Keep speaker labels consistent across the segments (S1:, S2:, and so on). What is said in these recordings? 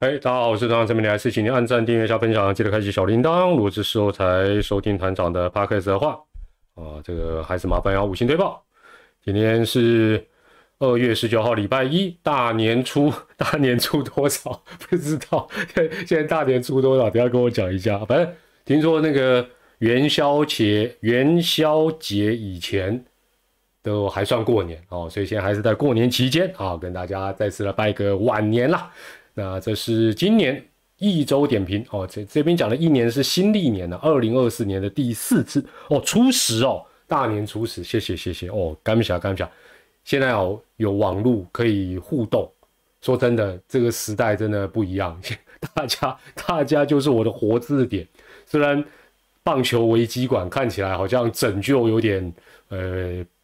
S1: 哎，大家好，我是团长陈明还，是请您按赞、订阅、加分享，记得开启小铃铛。如果这时候才收听团长的 podcast 的话，啊，这个还是麻烦要五星推报。今天是二月十九号，礼拜一，大年初，大年初多少？不知道，现在大年初多少？等下跟我讲一下。反正听说那个元宵节，元宵节以前都还算过年哦，所以现在还是在过年期间啊，跟大家再次来拜个晚年啦。那这是今年一周点评哦，这这边讲的一年是新历年的二零二四年的第四次哦，初十哦，大年初十，谢谢谢谢哦，干不起来干不起来，现在哦有网络可以互动，说真的，这个时代真的不一样，大家大家就是我的活字典，虽然棒球危机馆看起来好像拯救有点呃。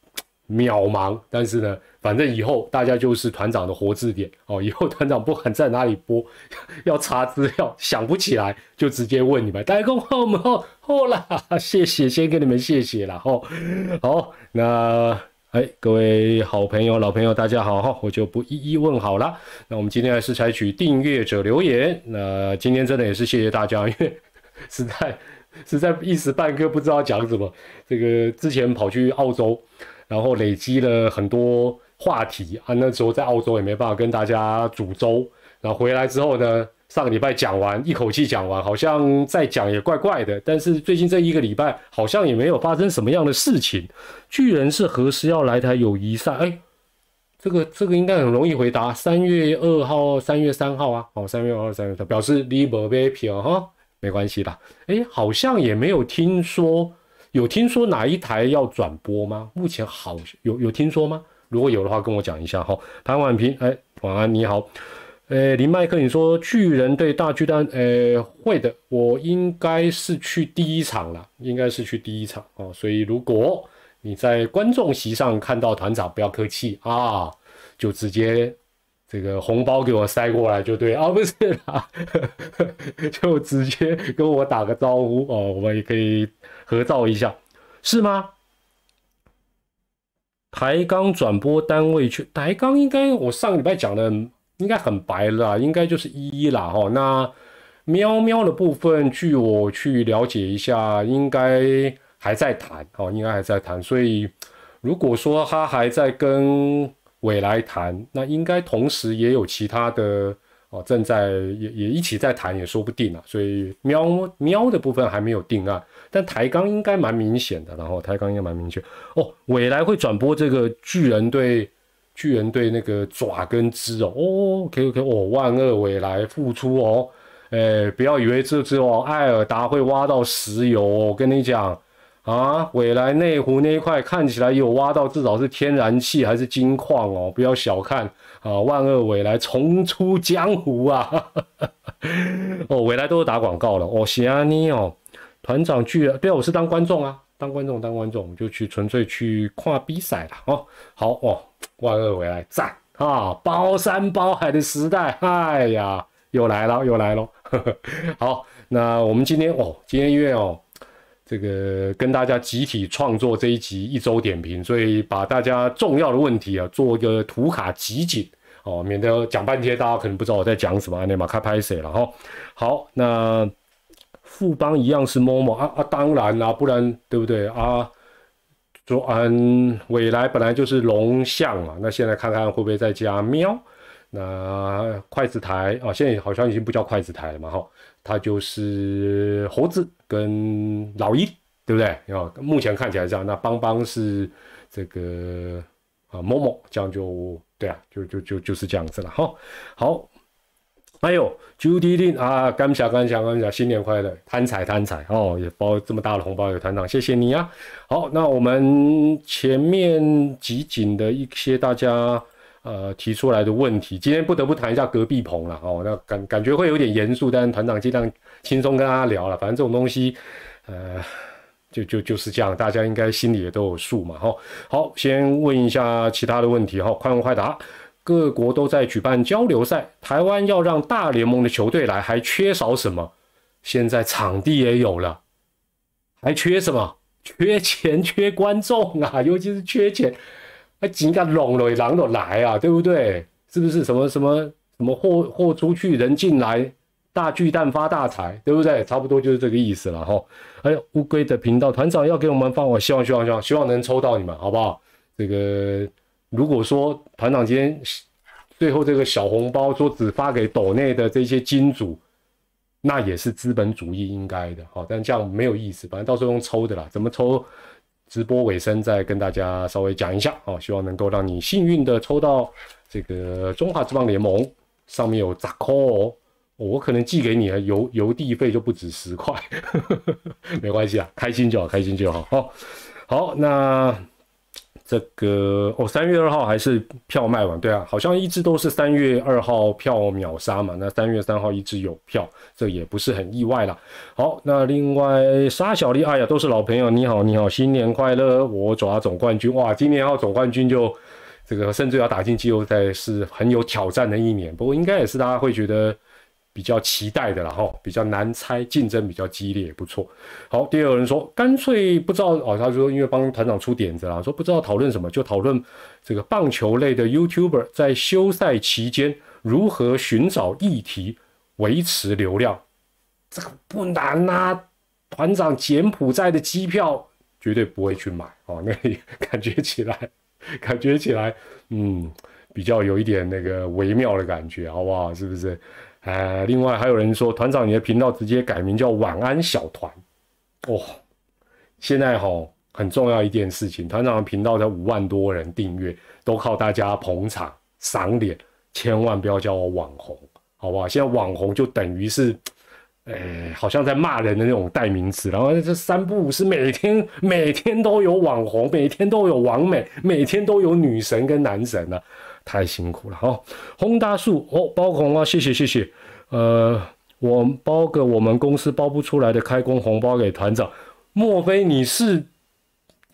S1: 渺茫，但是呢，反正以后大家就是团长的活字典哦。以后团长不管在哪里播，要查资料想不起来，就直接问你们。大家好吗？好啦，谢谢，先跟你们谢谢了哈。好，那哎，各位好朋友、老朋友，大家好哈，我就不一一问好了。那我们今天还是采取订阅者留言。那今天真的也是谢谢大家，因为 实在实在一时半刻不知道讲什么。这个之前跑去澳洲。然后累积了很多话题啊，那时候在澳洲也没办法跟大家煮粥，然后回来之后呢，上个礼拜讲完一口气讲完，好像再讲也怪怪的。但是最近这一个礼拜好像也没有发生什么样的事情。巨人是何时要来台友谊赛？哎，这个这个应该很容易回答，三月二号、三月三号啊，哦，三月二号、三月三，表示你没被票哈，没关系啦。哎，好像也没有听说。有听说哪一台要转播吗？目前好有有听说吗？如果有的话，跟我讲一下哈。潘婉平，哎，晚安，你好。呃，林麦克，你说巨人对大巨蛋，呃，会的，我应该是去第一场了，应该是去第一场哦。所以如果你在观众席上看到团长，不要客气啊，就直接这个红包给我塞过来就对 啊，不是啦，就直接跟我打个招呼哦，我们也可以。合照一下，是吗？台钢转播单位去台钢，应该我上个礼拜讲的应该很白了，应该就是一啦哈。那喵喵的部分，据我去了解一下，应该还在谈哦，应该还在谈。所以如果说他还在跟伟来谈，那应该同时也有其他的。哦，正在也也一起在谈，也说不定啊。所以喵喵的部分还没有定案，但抬杠应该蛮明显的。然后抬杠应该蛮明确。哦，未来会转播这个巨人对巨人对那个爪跟枝哦。哦，OK OK，哦，万恶未来复出哦。哎，不要以为这只哦艾尔达会挖到石油，我跟你讲。啊，未来内湖那一块看起来有挖到，至少是天然气还是金矿哦，不要小看啊！万恶未来重出江湖啊！哦，未来都是打广告了哦，谢安妮哦，团长巨人，对啊，我是当观众啊，当观众当观众就去纯粹去跨比赛了哦。好哦，万恶未来赞啊，包山包海的时代，哎呀，又来了又来了。好，那我们今天哦，今天因为哦。这个跟大家集体创作这一集一周点评，所以把大家重要的问题啊做一个图卡集锦哦，免得讲半天大家可能不知道我在讲什么。那马开拍谁了哈？好，那富邦一样是某某啊啊，当然啦，不然对不对啊？说安未来本来就是龙象嘛，那现在看看会不会再加喵？那筷子台啊，现在好像已经不叫筷子台了嘛哈。它就是猴子跟老鹰，对不对？啊，目前看起来这样。那邦邦是这个啊，某某，这样就对啊，就就就就是这样子了哈。好，还有朱迪令啊，感谢感谢感谢，新年快乐，贪财贪财哦，也包这么大的红包，有团长，谢谢你啊。好，那我们前面集锦的一些大家。呃，提出来的问题，今天不得不谈一下隔壁棚了哦。那感感觉会有点严肃，但是团长尽量轻松跟大家聊了。反正这种东西，呃，就就就是这样，大家应该心里也都有数嘛。哈，好，先问一下其他的问题哈，快问快答。各国都在举办交流赛，台湾要让大联盟的球队来，还缺少什么？现在场地也有了，还缺什么？缺钱，缺观众啊，尤其是缺钱。那紧个拢了，狼都来啊，对不对？是不是什么什么什么货货出去人进来，大巨蛋发大财，对不对？差不多就是这个意思了哈。还有乌龟的频道团长要给我们放，我希望希望希望希望能抽到你们，好不好？这个如果说团长今天最后这个小红包说只发给斗内的这些金主，那也是资本主义应该的，好，但这样没有意思，反正到时候用抽的啦，怎么抽？直播尾声再跟大家稍微讲一下哦，希望能够让你幸运的抽到这个中华之邦联盟，上面有砸扣，我可能寄给你啊，邮邮递费就不止十块，没关系啊，开心就好，开心就好，好，好，那。这个哦，三月二号还是票卖完？对啊，好像一直都是三月二号票秒杀嘛。那三月三号一直有票，这也不是很意外啦。好，那另外沙小丽，哎呀，都是老朋友，你好，你好，新年快乐！我抓总冠军哇，今年要总冠军就这个，甚至要打进季后赛是很有挑战的一年。不过应该也是大家会觉得。比较期待的了哈，比较难猜，竞争比较激烈，不错。好，第二个人说，干脆不知道哦，他说因为帮团长出点子啦，说不知道讨论什么，就讨论这个棒球类的 YouTuber 在休赛期间如何寻找议题维持流量。这个不难呐，团长柬埔寨的机票绝对不会去买哦，那感觉起来，感觉起来，嗯，比较有一点那个微妙的感觉，好不好？是不是？呃，另外还有人说，团长你的频道直接改名叫晚安小团，哦，现在哈很重要一件事情，团长的频道才五万多人订阅，都靠大家捧场赏脸，千万不要叫我网红，好不好？现在网红就等于是，哎，好像在骂人的那种代名词，然后这三不五时每天每天都有网红，每天都有网美，每天都有女神跟男神呢。太辛苦了哈！红大树哦，包红啊，谢谢谢谢。呃，我包个我们公司包不出来的开工红包给团长。莫非你是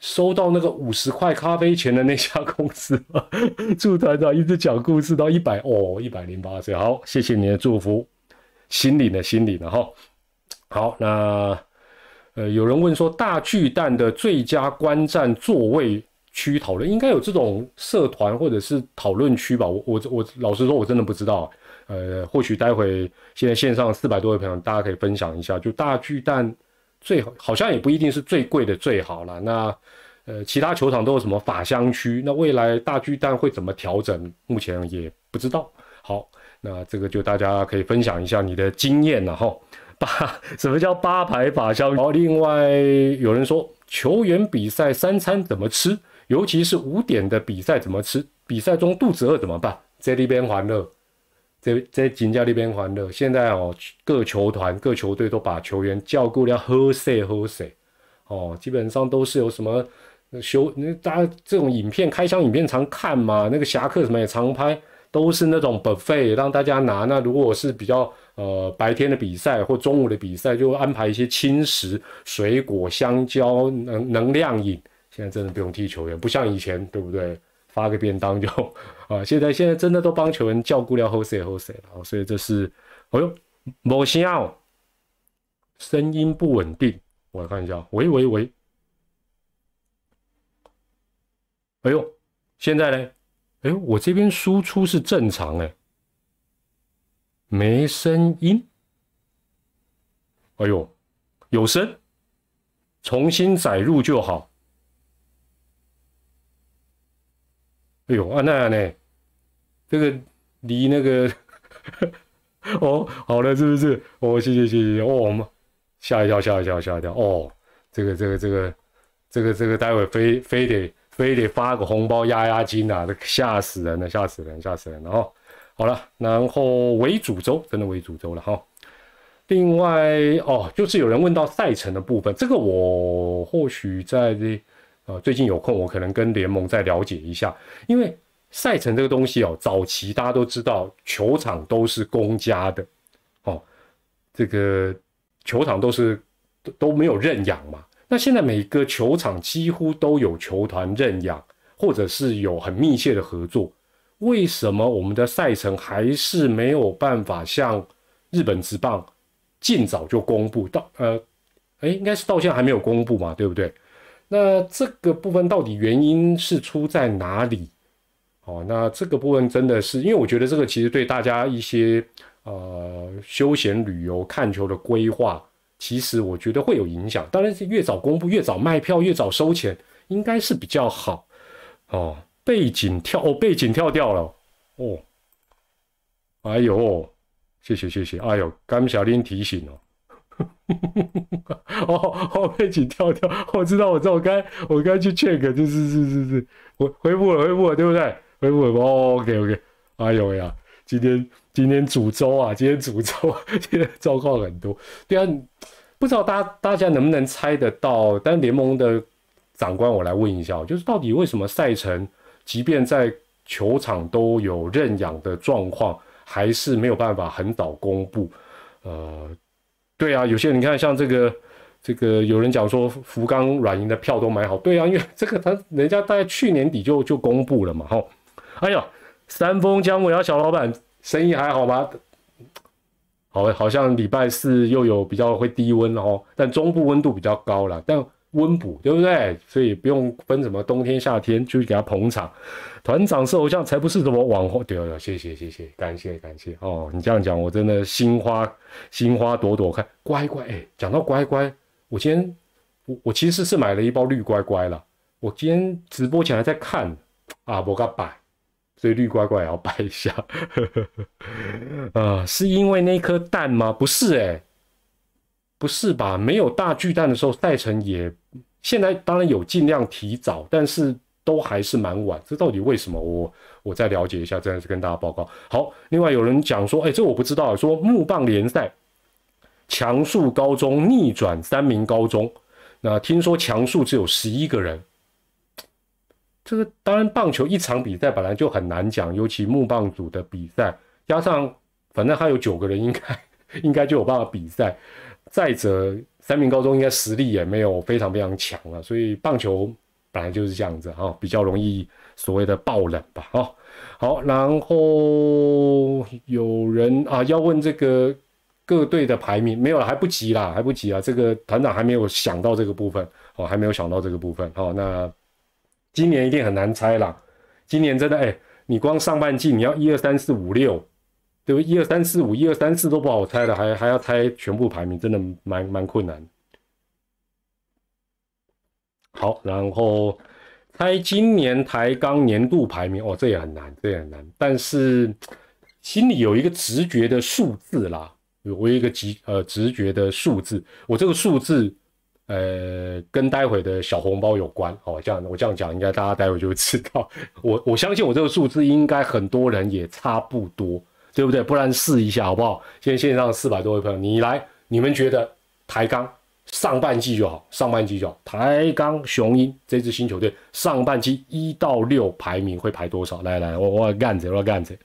S1: 收到那个五十块咖啡钱的那家公司吗？祝团长一直讲故事到一百哦，一百零八岁。好，谢谢你的祝福，心领了心领了哈。好，那呃，有人问说大巨蛋的最佳观战座位。区讨论应该有这种社团或者是讨论区吧？我我我老实说，我真的不知道。呃，或许待会现在线上四百多位朋友，大家可以分享一下。就大巨蛋最好，好像也不一定是最贵的最好了。那呃，其他球场都有什么法香区？那未来大巨蛋会怎么调整？目前也不知道。好，那这个就大家可以分享一下你的经验了哈。八什么叫八排法香？然后，另外有人说球员比赛三餐怎么吃？尤其是五点的比赛怎么吃？比赛中肚子饿怎么办？在那边欢乐，在在锦家那边欢乐。现在哦，各球团、各球队都把球员照顾了喝水喝水，哦，基本上都是有什么休，那大家这种影片开箱影片常看嘛，那个侠客什么也常拍，都是那种 buffet 让大家拿。那如果是比较呃白天的比赛或中午的比赛，就安排一些轻食、水果、香蕉、能能量饮。现在真的不用踢球员，不像以前，对不对？发个便当就啊，现在现在真的都帮球员照顾了后谁后谁了，所以这是，哎呦，某信号，声音不稳定，我来看一下，喂喂喂，哎呦，现在呢？哎呦，我这边输出是正常哎，没声音，哎呦，有声，重新载入就好。哎呦，啊那样呢？这个离那个 哦，好了，是不是？哦，谢谢谢谢哦，我们吓一跳，吓一跳，吓一跳哦。这个这个这个这个这个，待会非非得非得发个红包压压惊啊！这吓死人了，吓死人，吓死人了哈。好了，然后为主轴，真的为主轴了哈。另外哦，就是有人问到赛程的部分，这个我或许在这。呃，最近有空，我可能跟联盟再了解一下，因为赛程这个东西哦，早期大家都知道，球场都是公家的，哦，这个球场都是都都没有认养嘛。那现在每个球场几乎都有球团认养，或者是有很密切的合作。为什么我们的赛程还是没有办法像日本职棒尽早就公布到？呃，哎，应该是到现在还没有公布嘛，对不对？那这个部分到底原因是出在哪里？哦，那这个部分真的是，因为我觉得这个其实对大家一些呃休闲旅游看球的规划，其实我觉得会有影响。当然是越早公布，越早卖票，越早收钱，应该是比较好。哦，背景跳哦，背景跳掉了哦。哎呦，谢谢谢谢，哎呦，甘小林提醒哦。哦 哦，背景跳跳，我知道我知道，我该我该去 check，就是是是是，我回复了回复了，对不对？回复了，OK OK。哎呦呀，今天今天煮粥啊，今天煮粥，今天状况很多。对啊，不知道大家大家能不能猜得到？但联盟的长官，我来问一下，就是到底为什么赛程，即便在球场都有认养的状况，还是没有办法很早公布？呃。对啊，有些人你看，像这个，这个有人讲说福冈软银的票都买好。对啊，因为这个他人家大概去年底就就公布了嘛，哈。哎呀，三丰姜母鸭小老板生意还好吗？好，好像礼拜四又有比较会低温了哦，但中部温度比较高了，但。温补对不对？所以不用分什么冬天夏天，就给他捧场。团长是偶像，才不是什么网红。对了，谢谢谢谢，感谢感谢哦。你这样讲，我真的心花心花朵朵开。乖乖，哎，讲到乖乖，我今天我我其实是买了一包绿乖乖了。我今天直播前还在看啊，我给摆，所以绿乖乖也要摆一下。啊，是因为那颗蛋吗？不是哎。不是吧？没有大巨蛋的时候，赛程也现在当然有尽量提早，但是都还是蛮晚。这到底为什么？我我再了解一下，再跟大家报告。好，另外有人讲说，哎，这我不知道。说木棒联赛强数高中逆转三名高中，那听说强数只有十一个人。这个当然棒球一场比赛本来就很难讲，尤其木棒组的比赛，加上反正还有九个人，应该应该就有办法比赛。再者，三名高中应该实力也没有非常非常强了，所以棒球本来就是这样子哈，比较容易所谓的爆冷吧哈。好，然后有人啊要问这个各队的排名，没有了，还不急啦，还不急啊。这个团长还没有想到这个部分哦，还没有想到这个部分哦。那今年一定很难猜啦，今年真的哎，你光上半季你要一二三四五六。就？一二三四五，一二三四都不好猜的，还还要猜全部排名，真的蛮蛮困难。好，然后猜今年台钢年度排名，哦，这也很难，这也很难。但是心里有一个直觉的数字啦，我有一个直呃直觉的数字，我这个数字呃跟待会的小红包有关。哦，这样我这样讲，应该大家待会就会知道。我我相信我这个数字应该很多人也差不多。对不对？不然试一下好不好？现在线上四百多位朋友，你来，你们觉得台钢上半季就好，上半季就好。台钢雄鹰这支新球队上半季一到六排名会排多少？来来，我我干着，我干着。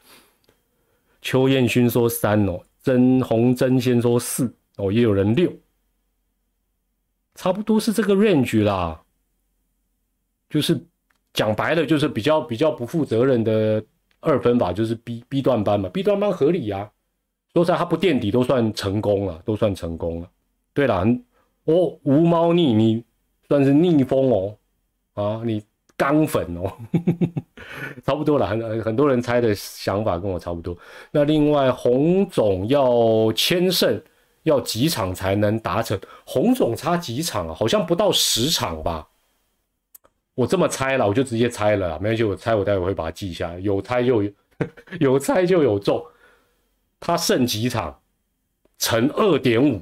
S1: 邱彦勋说三哦，曾洪真先说四哦，也有人六，差不多是这个 range 啦。就是讲白了，就是比较比较不负责任的。二分法就是 B B 段班嘛，B 段班合理呀。说实在，他不垫底都算成功了，都算成功了。对了，哦，无猫腻，你算是逆风哦，啊，你钢粉哦，差不多了。很很多人猜的想法跟我差不多。那另外，洪总要签胜，要几场才能达成？洪总差几场啊？好像不到十场吧。我这么猜了，我就直接猜了，没关系，我猜，我待会会把它记下来。有猜就有，有猜就有中。他胜几场，乘二点五，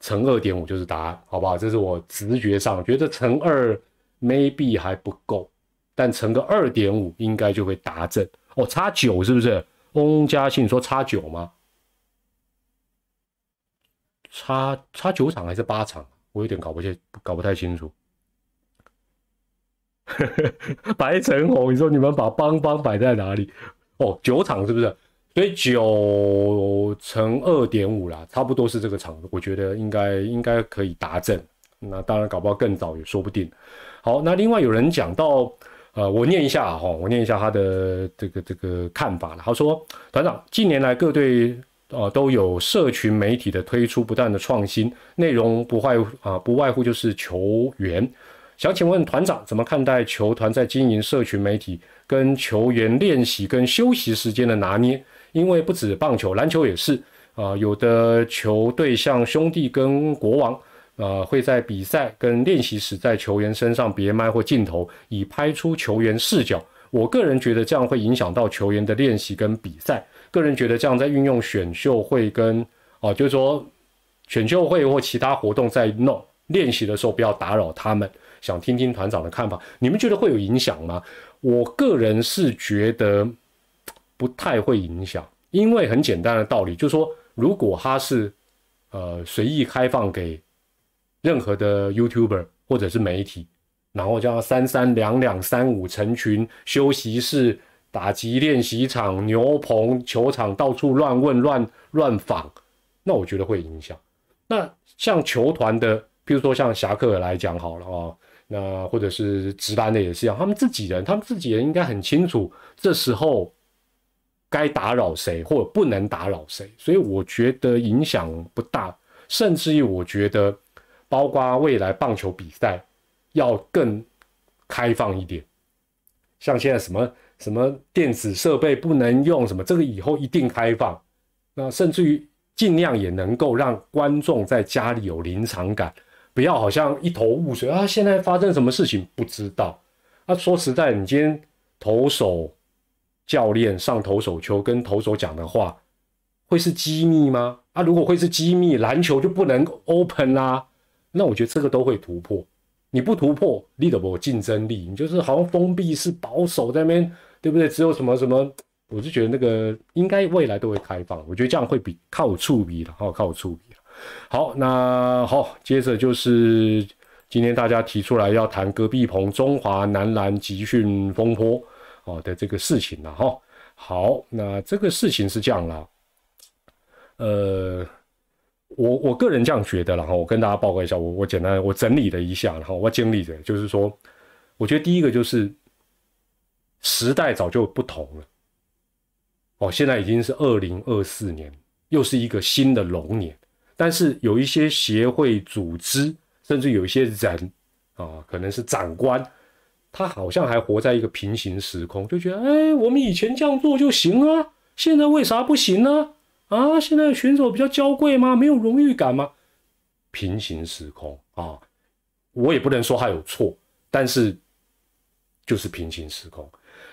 S1: 乘二点五就是答案，好不好？这是我直觉上觉得乘二 maybe 还不够，但乘个二点五应该就会达正。哦，差九是不是？翁嘉信说差九吗？差差九场还是八场？我有点搞不清，搞不太清楚。白成红，你说你们把邦邦摆在哪里？哦，九场是不是？所以九乘二点五啦，差不多是这个场，我觉得应该应该可以达阵。那当然搞不好更早也说不定。好，那另外有人讲到，呃，我念一下哈，我念一下他的这个这个看法了。他说，团长，近年来各队呃都有社群媒体的推出，不断的创新内容，不外啊不外乎就是球员。想请问团长怎么看待球团在经营社群媒体跟球员练习跟休息时间的拿捏？因为不止棒球，篮球也是啊，有的球队像兄弟跟国王，呃，会在比赛跟练习时在球员身上别麦或镜头，以拍出球员视角。我个人觉得这样会影响到球员的练习跟比赛。个人觉得这样在运用选秀会跟哦，就是说选秀会或其他活动在弄练习的时候，不要打扰他们。想听听团长的看法，你们觉得会有影响吗？我个人是觉得不太会影响，因为很简单的道理，就是说，如果他是呃随意开放给任何的 YouTuber 或者是媒体，然后叫他三三两两三五成群休息室、打击练习场、牛棚、球场到处乱问乱乱访，那我觉得会影响。那像球团的，比如说像侠客来讲好了哦。那或者是值班的也是一样，他们自己人，他们自己人应该很清楚这时候该打扰谁或者不能打扰谁，所以我觉得影响不大，甚至于我觉得，包括未来棒球比赛要更开放一点，像现在什么什么电子设备不能用，什么这个以后一定开放，那甚至于尽量也能够让观众在家里有临场感。不要好像一头雾水啊！现在发生什么事情不知道。那说实在，你今天投手教练上投手球跟投手讲的话，会是机密吗？啊，如果会是机密，篮球就不能 open 啦。那我觉得这个都会突破。你不突破，你得有竞争力。你就是好像封闭式保守在那边，对不对？只有什么什么，我就觉得那个应该未来都会开放。我觉得这样会比靠触笔的，好靠触笔。好，那好，接着就是今天大家提出来要谈隔壁棚中华男篮集训风波哦的这个事情了哈。好，那这个事情是这样啦，呃，我我个人这样觉得了哈，我跟大家报告一下，我我简单我整理了一下，然后我经历的，就是说，我觉得第一个就是时代早就不同了，哦，现在已经是二零二四年，又是一个新的龙年。但是有一些协会组织，甚至有一些人啊，可能是长官，他好像还活在一个平行时空，就觉得，哎，我们以前这样做就行啊，现在为啥不行呢？啊，现在的选手比较娇贵吗？没有荣誉感吗？平行时空啊，我也不能说他有错，但是就是平行时空。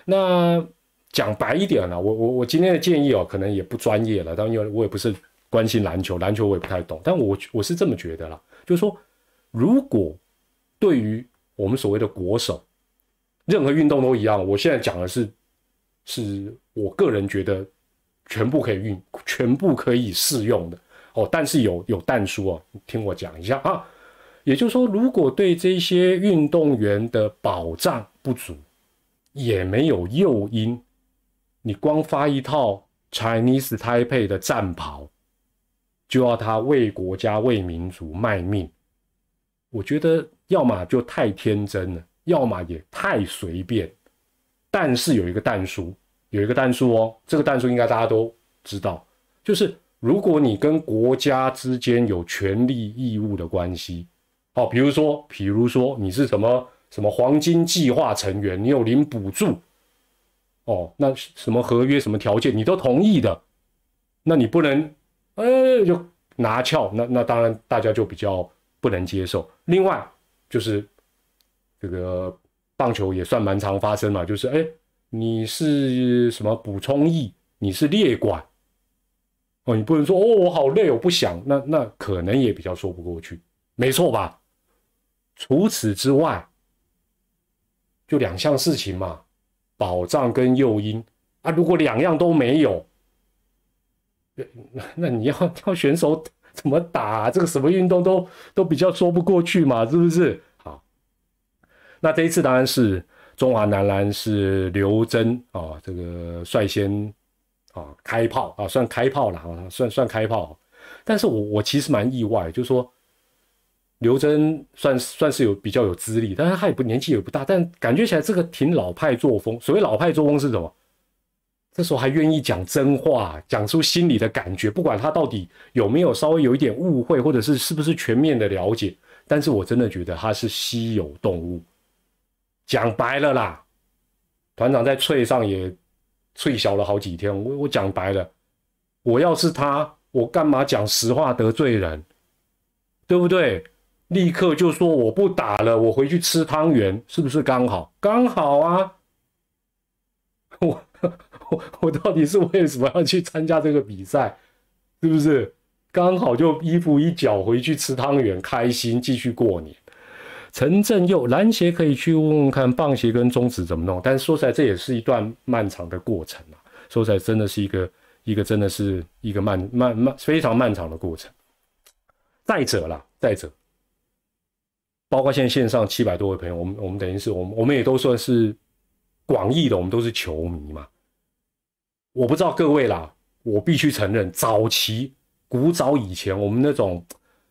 S1: 那讲白一点呢，我我我今天的建议哦，可能也不专业了，但因为我也不是。关心篮球，篮球我也不太懂，但我我是这么觉得啦，就是说，如果对于我们所谓的国手，任何运动都一样，我现在讲的是，是我个人觉得全部可以运，全部可以适用的哦。但是有有但书哦，听我讲一下啊。也就是说，如果对这些运动员的保障不足，也没有诱因，你光发一套 Chinese Taipei 的战袍。就要他为国家、为民族卖命，我觉得要么就太天真了，要么也太随便。但是有一个弹书，有一个弹书哦，这个弹书应该大家都知道，就是如果你跟国家之间有权利义务的关系，好，比如说，比如说你是什么什么黄金计划成员，你有领补助，哦，那什么合约、什么条件你都同意的，那你不能。哎，就拿翘，那那当然大家就比较不能接受。另外就是这个棒球也算蛮常发生嘛，就是哎，你是什么补充役，你是列管，哦，你不能说哦，我好累，我不想，那那可能也比较说不过去，没错吧？除此之外，就两项事情嘛，保障跟诱因啊，如果两样都没有。那 那你要 挑选手怎么打？这个什么运动都都比较说不过去嘛，是不是？好，那这一次当然是中华男篮是刘真啊，这个率先啊开炮啊，算开炮了啊，算算开炮。但是我我其实蛮意外，就是说刘真算算是有比较有资历，但是他也不年纪也不大，但感觉起来这个挺老派作风。所谓老派作风是什么？这时候还愿意讲真话，讲出心里的感觉，不管他到底有没有稍微有一点误会，或者是是不是全面的了解，但是我真的觉得他是稀有动物。讲白了啦，团长在脆上也脆小了好几天。我我讲白了，我要是他，我干嘛讲实话得罪人？对不对？立刻就说我不打了，我回去吃汤圆，是不是刚好？刚好啊！我我 我到底是为什么要去参加这个比赛？是不是刚好就衣服一脚回去吃汤圆，开心继续过年？陈正佑，篮协可以去问问看棒协跟中职怎么弄，但是说起来这也是一段漫长的过程啊！说起来真的是一个一个真的是一个漫漫漫非常漫长的过程。再者啦，再者，包括现在线上七百多位朋友，我们我们等于是我们我们也都算是广义的，我们都是球迷嘛。我不知道各位啦，我必须承认，早期古早以前，我们那种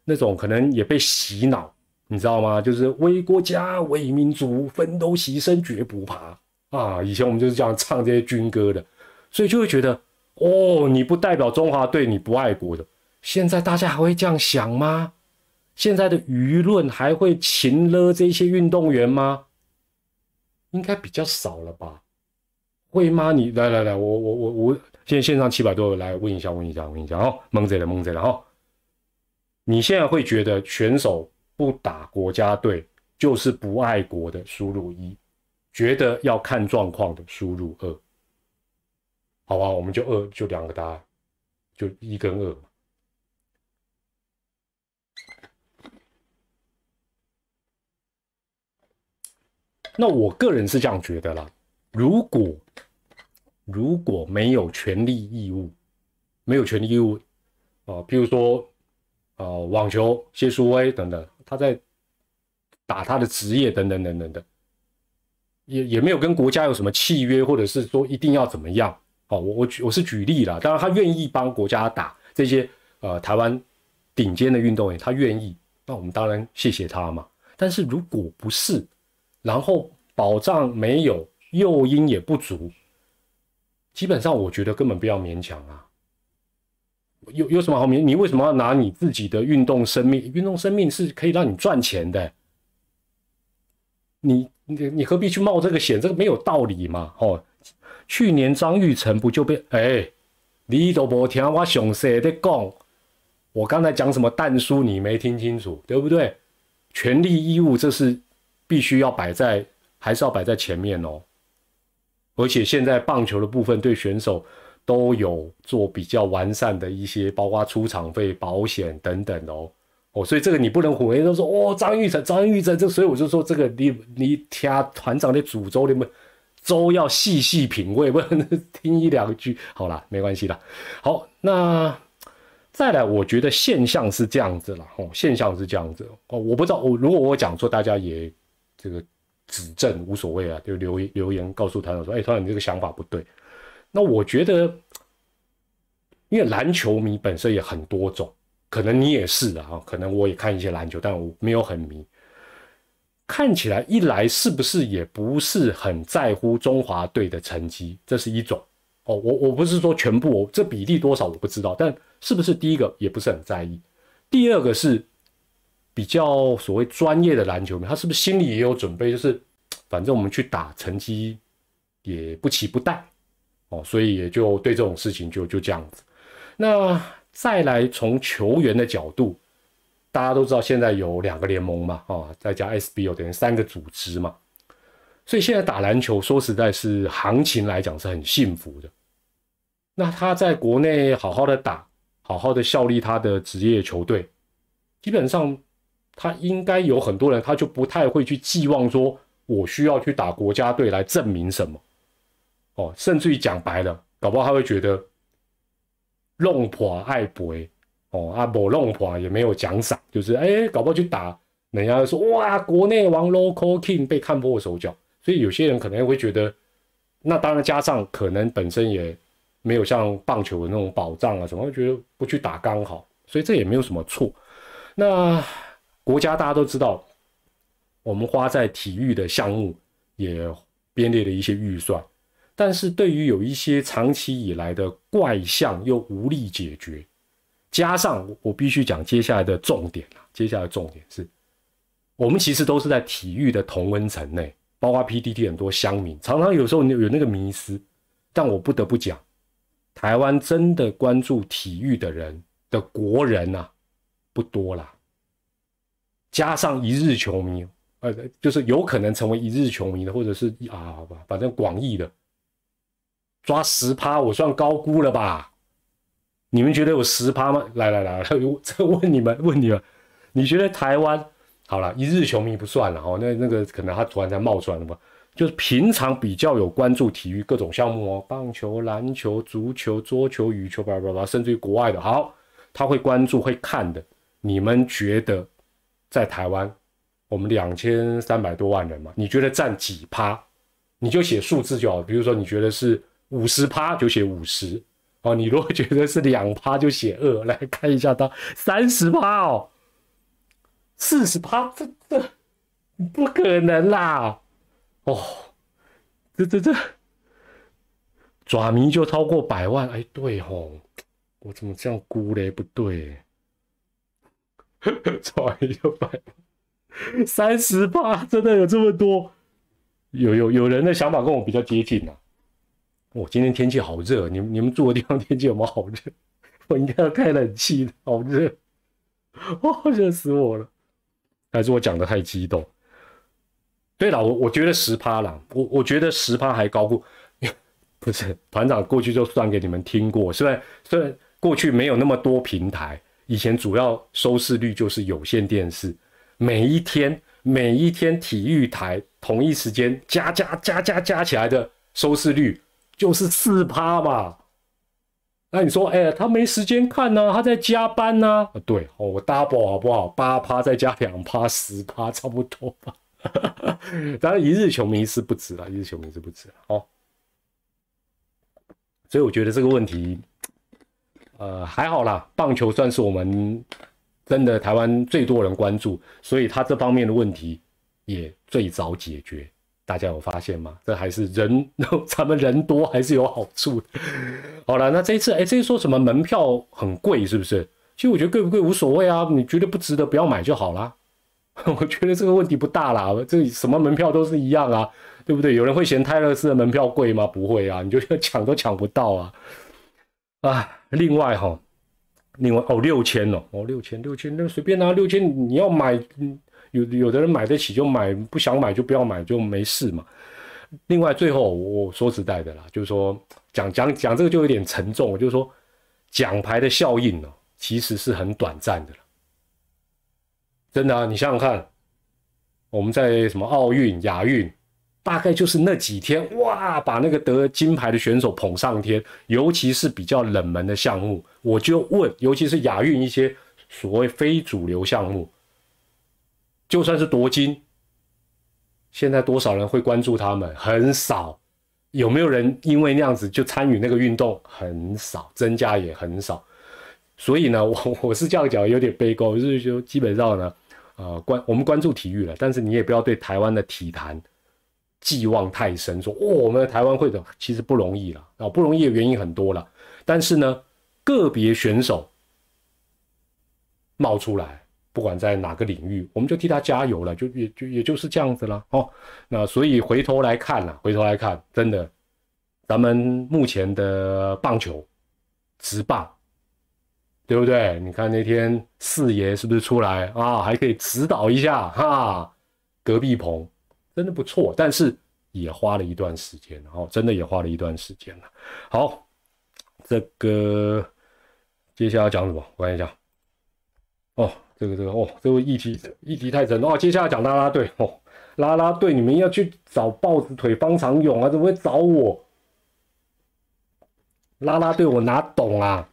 S1: 那种可能也被洗脑。你知道吗？就是为国家、为民族奋斗牺牲，绝不怕啊！以前我们就是这样唱这些军歌的，所以就会觉得，哦，你不代表中华队，你不爱国的。现在大家还会这样想吗？现在的舆论还会擒了这些运动员吗？应该比较少了吧？会吗？你来来来，我我我我，现在线上七百多，来问一下问一下问一下哦，蒙贼了蒙贼了哈！你现在会觉得选手？不打国家队就是不爱国的，输入一；觉得要看状况的，输入二。好吧，我们就二，就两个答案，就一跟二那我个人是这样觉得啦，如果如果没有权利义务，没有权利义务啊，譬如说啊，网球谢淑薇等等。他在打他的职业等等等等的，也也没有跟国家有什么契约，或者是说一定要怎么样。哦，我我举我是举例了，当然他愿意帮国家打这些呃台湾顶尖的运动员，他愿意，那我们当然谢谢他嘛。但是如果不是，然后保障没有，诱因也不足，基本上我觉得根本不要勉强啊。有有什么好勉？你为什么要拿你自己的运动生命？运动生命是可以让你赚钱的，你你你何必去冒这个险？这个没有道理嘛！哦，去年张玉成不就被哎，你都不听我详细的讲，我刚才讲什么弹书你没听清楚，对不对？权利义务这是必须要摆在，还是要摆在前面哦。而且现在棒球的部分对选手。都有做比较完善的一些，包括出场费、保险等等哦哦，所以这个你不能混为都说哦，张玉成、张玉成，这所以我就说这个你你听团长的诅咒，你们都要细细品味，不能 听一两句。好了，没关系的。好，那再来，我觉得现象是这样子了哦，现象是这样子哦，我不知道我如果我讲错，大家也这个指正无所谓啊，就留留言告诉团长说，哎，团长你这个想法不对。那我觉得，因为篮球迷本身也很多种，可能你也是啊。可能我也看一些篮球，但我没有很迷。看起来一来是不是也不是很在乎中华队的成绩，这是一种哦。我我不是说全部，这比例多少我不知道，但是不是第一个也不是很在意。第二个是比较所谓专业的篮球迷，他是不是心里也有准备，就是 反正我们去打，成绩也不期不待。哦，所以也就对这种事情就就这样子。那再来从球员的角度，大家都知道现在有两个联盟嘛，啊，再加 SBO 等于三个组织嘛。所以现在打篮球，说实在是行情来讲是很幸福的。那他在国内好好的打，好好的效力他的职业球队，基本上他应该有很多人，他就不太会去寄望说，我需要去打国家队来证明什么。哦，甚至于讲白了，搞不好他会觉得弄破爱博，哦啊不弄破也没有奖赏，就是哎，搞不好去打，人家说哇，国内王 local king 被看破手脚，所以有些人可能会觉得，那当然加上可能本身也没有像棒球的那种保障啊什么，会觉得不去打刚好，所以这也没有什么错。那国家大家都知道，我们花在体育的项目也编列了一些预算。但是对于有一些长期以来的怪象又无力解决，加上我必须讲接下来的重点啊，接下来重点是我们其实都是在体育的同温层内，包括 PDT 很多乡民，常常有时候有那个迷思，但我不得不讲，台湾真的关注体育的人的国人呐，不多啦。加上一日球迷，呃，就是有可能成为一日球迷的，或者是啊，好吧，反正广义的抓十趴，我算高估了吧？你们觉得有十趴吗？来来来，再 问你们，问你们，你觉得台湾好了，一日球迷不算了哦，那那个可能他突然才冒出来的嘛，就是平常比较有关注体育各种项目哦，棒球、篮球、足球、桌球、羽球，叭叭叭，甚至于国外的，好，他会关注会看的，你们觉得？在台湾，我们两千三百多万人嘛，你觉得占几趴？你就写数字就好。比如说，你觉得是五十趴，就写五十哦。你如果觉得是两趴，就写二。来看一下，它三十趴哦，四十趴，这这不可能啦！哦，这这这爪迷就超过百万。哎，对吼，我怎么这样估嘞？不对。抓一个百三十八，真的有这么多？有有有人的想法跟我比较接近呐。我今天天气好热，你们你们住的地方天气有没有好热？我应该要开冷气的，好热，哦，热死我了！还是我讲的太激动？对了，我我觉得十趴了，我我觉得十趴还高不？不是团长过去就算给你们听过，虽然虽然过去没有那么多平台。以前主要收视率就是有线电视，每一天每一天体育台同一时间加加加加加起来的收视率就是四趴嘛。那你说，哎，他没时间看呢，他在加班呢。对，我 double 好不好？八趴再加两趴，十趴差不多吧。当然，一日球迷是不止了，一日球迷是不止了。哦，所以我觉得这个问题。呃，还好啦，棒球算是我们真的台湾最多人关注，所以他这方面的问题也最早解决。大家有发现吗？这还是人，咱们人多还是有好处的。好了，那这一次，哎，这次说什么门票很贵，是不是？其实我觉得贵不贵无所谓啊，你觉得不值得不要买就好啦。我觉得这个问题不大啦，这什么门票都是一样啊，对不对？有人会嫌泰勒斯的门票贵吗？不会啊，你就要抢都抢不到啊。啊，另外哈，另外哦，六千哦，哦六千六千，那随便拿六千，你要买，有有的人买得起就买，不想买就不要买，就没事嘛。另外最后我说实在的啦，就是说讲讲讲这个就有点沉重，就是说奖牌的效应呢，其实是很短暂的。真的啊，你想想看，我们在什么奥运、亚运。大概就是那几天，哇，把那个得金牌的选手捧上天，尤其是比较冷门的项目，我就问，尤其是亚运一些所谓非主流项目，就算是夺金，现在多少人会关注他们？很少，有没有人因为那样子就参与那个运动？很少，增加也很少。所以呢，我 我是这样讲，有点悲观，就是说基本上呢，呃，关我们关注体育了，但是你也不要对台湾的体坛。寄望太深，说哦，我们的台湾会的其实不容易了啊，不容易的原因很多了。但是呢，个别选手冒出来，不管在哪个领域，我们就替他加油了，就也就也就是这样子了哦。那所以回头来看呢，回头来看，真的，咱们目前的棒球直棒，对不对？你看那天四爷是不是出来啊？还可以指导一下哈，隔壁棚。真的不错，但是也花了一段时间，然后真的也花了一段时间了。好，这个接下来讲什么？我看一下。哦，这个这个哦，这个议题议题太沉哦。接下来讲拉拉队哦，拉拉队你们要去找豹子腿方长勇啊，怎么会找我？拉拉队我哪懂啊？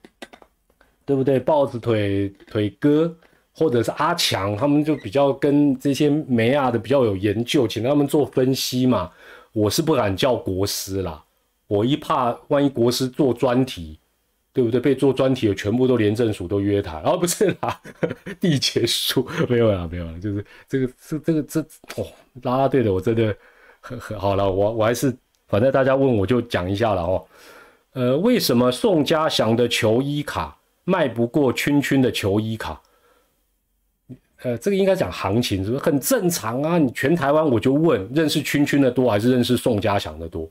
S1: 对不对？豹子腿腿哥。或者是阿强，他们就比较跟这些梅亚的比较有研究，请他们做分析嘛。我是不敢叫国师啦，我一怕万一国师做专题，对不对？被做专题的全部都廉政署都约谈，然后不是啦，地结束没有啦，没有啦，就是这个这这个这哦，拉拉队的我真的很很好了，我我还是反正大家问我就讲一下了哦。呃，为什么宋家祥的球衣卡卖不过圈圈的球衣卡？呃，这个应该讲行情是不是很正常啊？你全台湾我就问，认识圈圈的多还是认识宋家祥的多？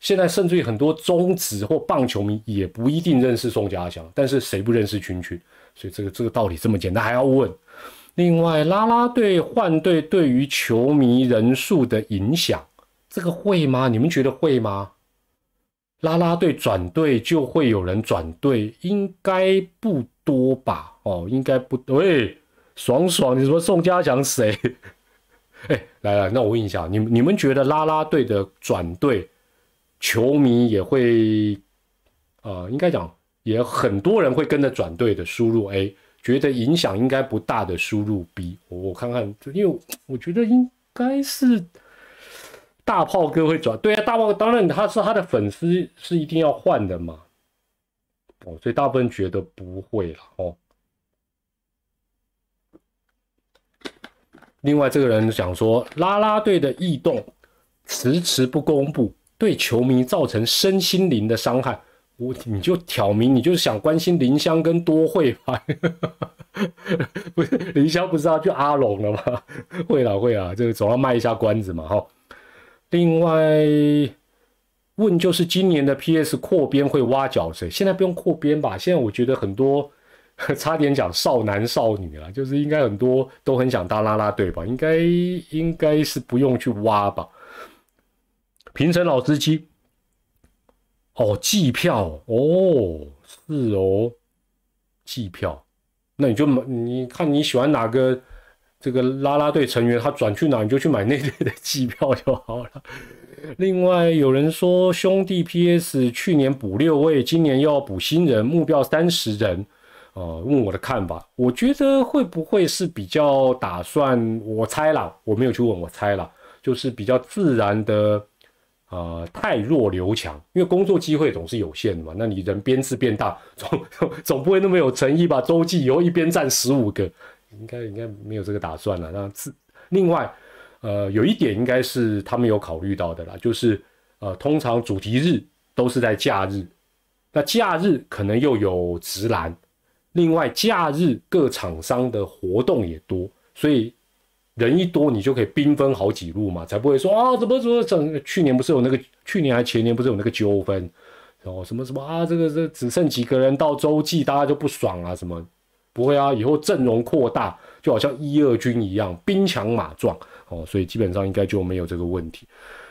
S1: 现在甚至于很多中职或棒球迷也不一定认识宋家祥，但是谁不认识圈圈？所以这个这个道理这么简单还要问？另外，拉拉队换队对于球迷人数的影响，这个会吗？你们觉得会吗？拉拉队转队就会有人转队，应该不多吧？哦，应该不对。爽爽，你说宋家祥谁？哎，来了，那我问一下，你们你们觉得拉拉队的转队，球迷也会，呃，应该讲也很多人会跟着转队的，输入 A。觉得影响应该不大的输入 B，我我看看，因为我觉得应该是大炮哥会转，对啊，大炮当然他是他的粉丝是一定要换的嘛，哦，所以大部分觉得不会了哦。另外这个人讲说，拉拉队的异动迟迟不公布，对球迷造成身心灵的伤害。我你就挑明，你就是想关心林香跟多惠吧？不是林香不是要去阿龙了吗？会了会了，这个总要卖一下关子嘛哈。另外问就是今年的 PS 扩编会挖角谁？现在不用扩编吧？现在我觉得很多 差点讲少男少女了，就是应该很多都很想当拉拉队吧？应该应该是不用去挖吧？平成老司机。哦，季票哦，是哦，季票，那你就买，你看你喜欢哪个这个拉拉队成员，他转去哪你就去买那队的季票就好了。另外有人说兄弟 PS 去年补六位，今年又要补新人，目标三十人，呃，问我的看法，我觉得会不会是比较打算，我猜啦，我没有去问，我猜啦，就是比较自然的。呃，太弱留强，因为工作机会总是有限的嘛。那你人编制变大，总 总不会那么有诚意吧？周记以后一边站十五个，应该应该没有这个打算了。那自另外，呃，有一点应该是他们有考虑到的啦，就是呃，通常主题日都是在假日，那假日可能又有直男，另外假日各厂商的活动也多，所以。人一多，你就可以兵分好几路嘛，才不会说啊，怎么怎么整？去年不是有那个，去年还前年不是有那个纠纷，然后什么什么啊，这个这只剩几个人到洲际，大家就不爽啊？什么不会啊？以后阵容扩大，就好像一二军一样，兵强马壮哦，所以基本上应该就没有这个问题。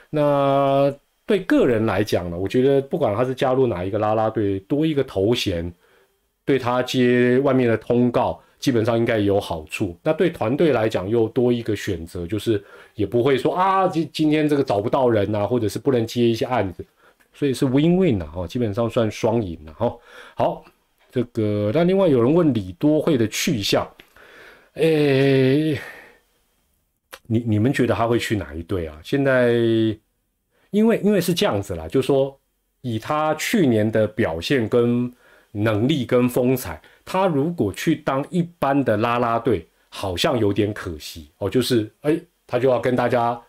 S1: 那对个人来讲呢，我觉得不管他是加入哪一个拉拉队，多一个头衔，对他接外面的通告。基本上应该有好处，那对团队来讲又多一个选择，就是也不会说啊，今今天这个找不到人呐，或者是不能接一些案子，所以是 win win，基本上算双赢了，哈。好，这个那另外有人问李多惠的去向，诶，你你们觉得他会去哪一队啊？现在因为因为是这样子啦，就说以他去年的表现跟能力跟风采。他如果去当一般的拉拉队，好像有点可惜哦。就是哎，他就要跟大家，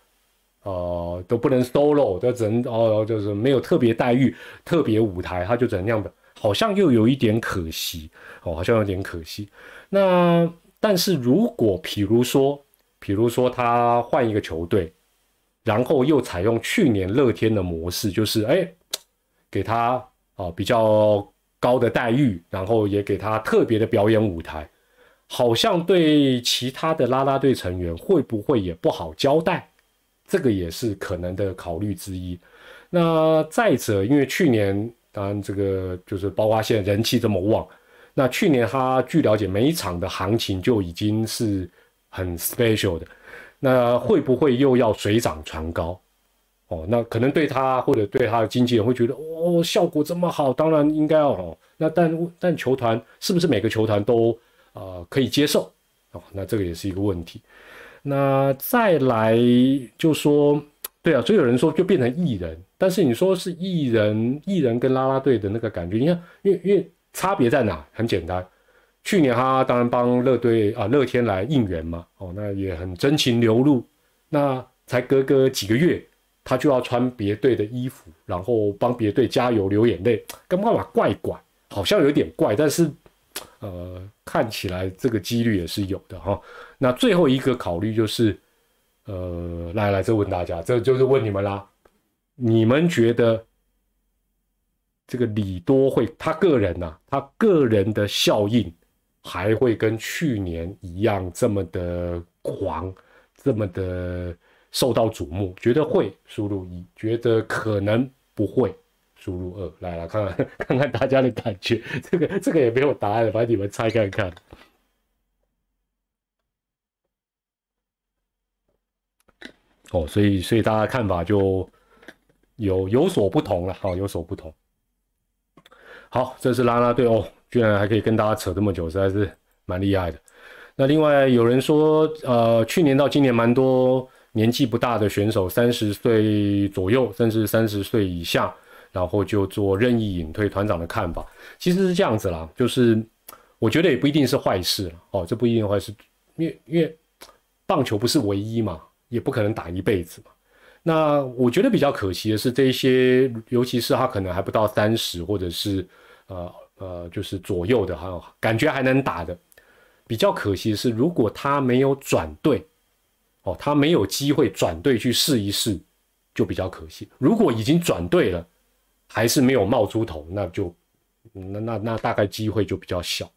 S1: 呃，都不能 solo，都只能哦，就是没有特别待遇、特别舞台，他就怎样的，好像又有一点可惜哦，好像有点可惜。那但是如果比如说，比如说他换一个球队，然后又采用去年乐天的模式，就是哎，给他啊比较。高的待遇，然后也给他特别的表演舞台，好像对其他的啦啦队成员会不会也不好交代？这个也是可能的考虑之一。那再者，因为去年当然这个就是包括现在人气这么旺，那去年他据了解每一场的行情就已经是很 special 的，那会不会又要水涨船高？哦，那可能对他或者对他的经纪人会觉得，哦，效果这么好，当然应该要哦。那但但球团是不是每个球团都啊可以接受？哦，那这个也是一个问题。那再来就说，对啊，所以有人说就变成艺人，但是你说是艺人，艺人跟啦啦队的那个感觉，你看，因为因为差别在哪？很简单，去年他当然帮乐队啊乐天来应援嘛，哦，那也很真情流露。那才隔个几个月。他就要穿别队的衣服，然后帮别队加油流眼泪，跟爸爸怪怪，好像有点怪，但是，呃，看起来这个几率也是有的哈。那最后一个考虑就是，呃，来来，这问大家，这就是问你们啦，你们觉得这个李多会他个人呐，他个人的效应还会跟去年一样这么的狂，这么的受到瞩目？觉得会输入一，觉得可能不会。输入二，来来看看看看大家的感觉，这个这个也没有答案，反正你们猜看看。哦，所以所以大家看法就有有所不同了，好，有所不同。好，这是拉拉队哦，居然还可以跟大家扯这么久，实在是蛮厉害的。那另外有人说，呃，去年到今年蛮多年纪不大的选手，三十岁左右，甚至三十岁以下。然后就做任意隐退，团长的看法其实是这样子啦，就是我觉得也不一定是坏事哦，这不一定坏事，因为因为棒球不是唯一嘛，也不可能打一辈子嘛。那我觉得比较可惜的是，这些尤其是他可能还不到三十，或者是呃呃就是左右的哈，感觉还能打的，比较可惜的是，如果他没有转队哦，他没有机会转队去试一试，就比较可惜。如果已经转队了，还是没有冒出头，那就那那那大概机会就比较小。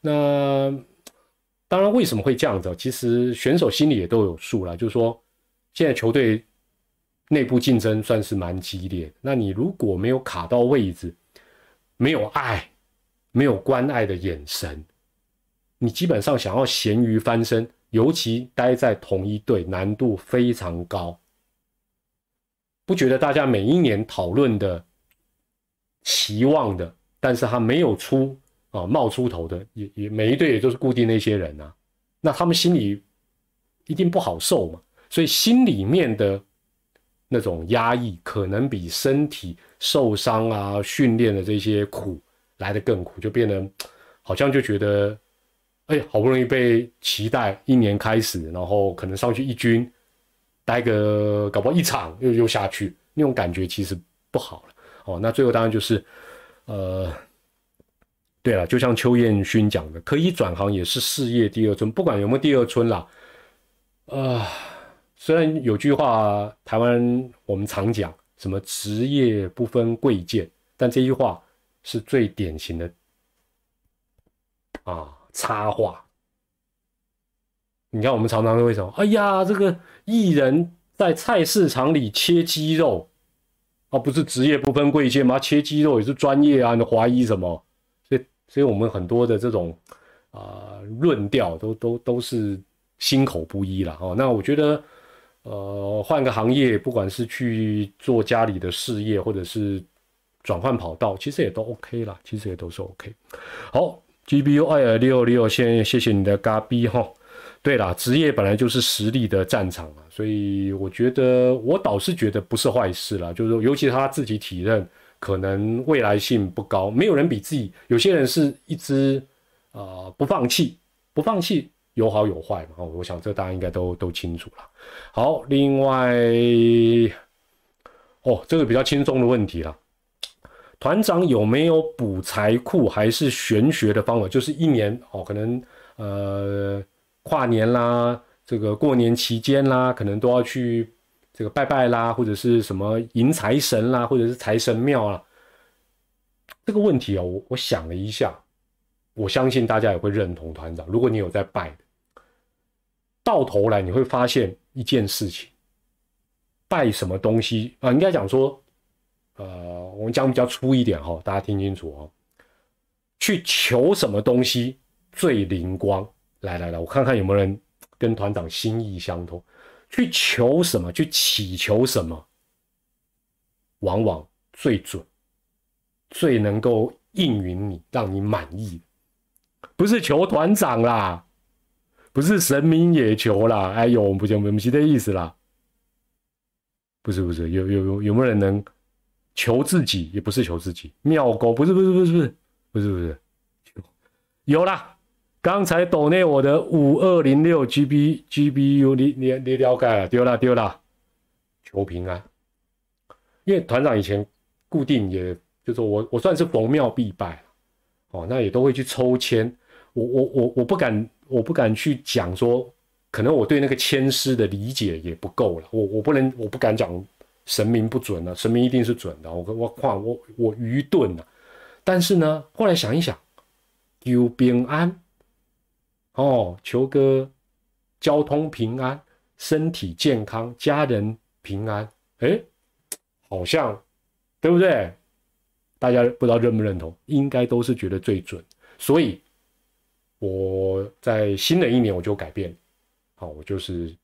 S1: 那当然为什么会这样子？其实选手心里也都有数了，就是说现在球队内部竞争算是蛮激烈。那你如果没有卡到位置，没有爱，没有关爱的眼神，你基本上想要咸鱼翻身，尤其待在同一队，难度非常高。不觉得大家每一年讨论的？期望的，但是他没有出啊冒出头的，也也每一队也都是固定那些人啊，那他们心里一定不好受嘛，所以心里面的那种压抑，可能比身体受伤啊、训练的这些苦来的更苦，就变得好像就觉得，哎，好不容易被期待一年开始，然后可能上去一军待个搞不好一场又又下去，那种感觉其实不好了。哦，那最后当然就是，呃，对了，就像邱彦勋讲的，可以转行也是事业第二春，不管有没有第二春啦。啊，虽然有句话台湾我们常讲什么职业不分贵贱，但这句话是最典型的啊插话。你看我们常常为什么？哎呀，这个艺人在菜市场里切鸡肉。啊，不是职业不分贵贱吗？切鸡肉也是专业啊！你怀疑什么？所以，所以我们很多的这种啊论调都都都是心口不一了哦。那我觉得，呃，换个行业，不管是去做家里的事业，或者是转换跑道，其实也都 OK 啦，其实也都是 OK。好，GBU 二六六，先谢谢你的嘎逼哈。对啦，职业本来就是实力的战场啊，所以我觉得我倒是觉得不是坏事啦。就是说，尤其他自己体认可能未来性不高，没有人比自己。有些人是一直啊不放弃，不放弃有好有坏嘛。哦，我想这大家应该都都清楚了。好，另外哦，这个比较轻松的问题了，团长有没有补财库还是玄学的方法？就是一年哦，可能呃。跨年啦，这个过年期间啦，可能都要去这个拜拜啦，或者是什么迎财神啦，或者是财神庙啊。这个问题啊，我我想了一下，我相信大家也会认同团长。如果你有在拜，到头来你会发现一件事情：拜什么东西啊？应该讲说，呃，我们讲比较粗一点哈，大家听清楚哦。去求什么东西最灵光？来来来，我看看有没有人跟团长心意相通，去求什么，去祈求什么，往往最准，最能够应允你，让你满意。不是求团长啦，不是神明也求啦。哎呦，我们不讲，我们是这意思啦。不是不是，有有有有没有人能求自己？也不是求自己，妙狗不是不是不是不是不是不是，有啦。刚才抖内我的五二零六 G B G B U，你你你了解了？丢了丢了，求平安。因为团长以前固定，也就是我我算是逢庙必拜，哦，那也都会去抽签。我我我我不敢我不敢去讲说可能我对那个签诗的理解也不够了，我我不能，我不敢讲神明不准了，神明一定是准的，我我话我我愚钝了。但是呢，后来想一想，求平安，哦，求个交通平安，身体健康，家人平安，哎，好像对不对？大家不知道认不认同，应该都是觉得最准。所以我在新的一年我就改变，好，我就是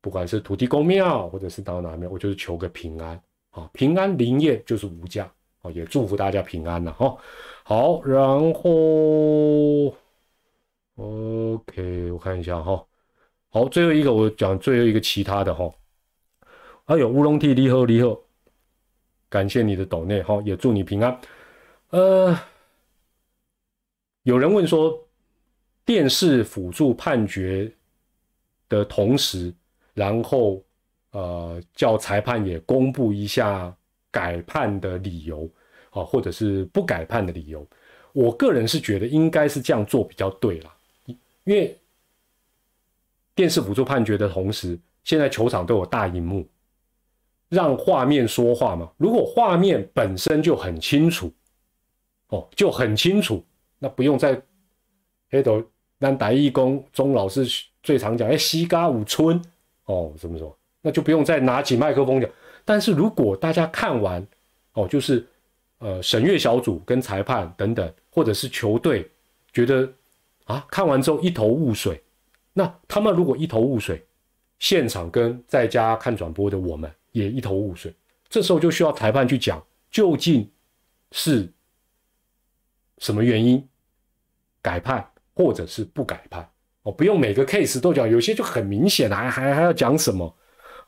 S1: 不管是土地公庙，或者是到哪庙，我就是求个平安，啊，平安灵验就是无价。哦，也祝福大家平安了哈。好，然后，OK，我看一下哈。好，最后一个我讲最后一个其他的哈。还有乌龙 T，你好，你好，感谢你的抖内哈，也祝你平安。呃，有人问说，电视辅助判决的同时，然后呃叫裁判也公布一下。改判的理由，啊，或者是不改判的理由，我个人是觉得应该是这样做比较对啦，因为电视辅助判决的同时，现在球场都有大荧幕，让画面说话嘛。如果画面本身就很清楚，哦，就很清楚，那不用再黑头那白义工钟老师最常讲，哎，西嘎五村，哦，什么什么？那就不用再拿起麦克风讲。但是如果大家看完，哦，就是呃审阅小组跟裁判等等，或者是球队觉得啊看完之后一头雾水，那他们如果一头雾水，现场跟在家看转播的我们也一头雾水，这时候就需要裁判去讲究竟是什么原因改判或者是不改判不用每个 case 都讲，有些就很明显还还还要讲什么。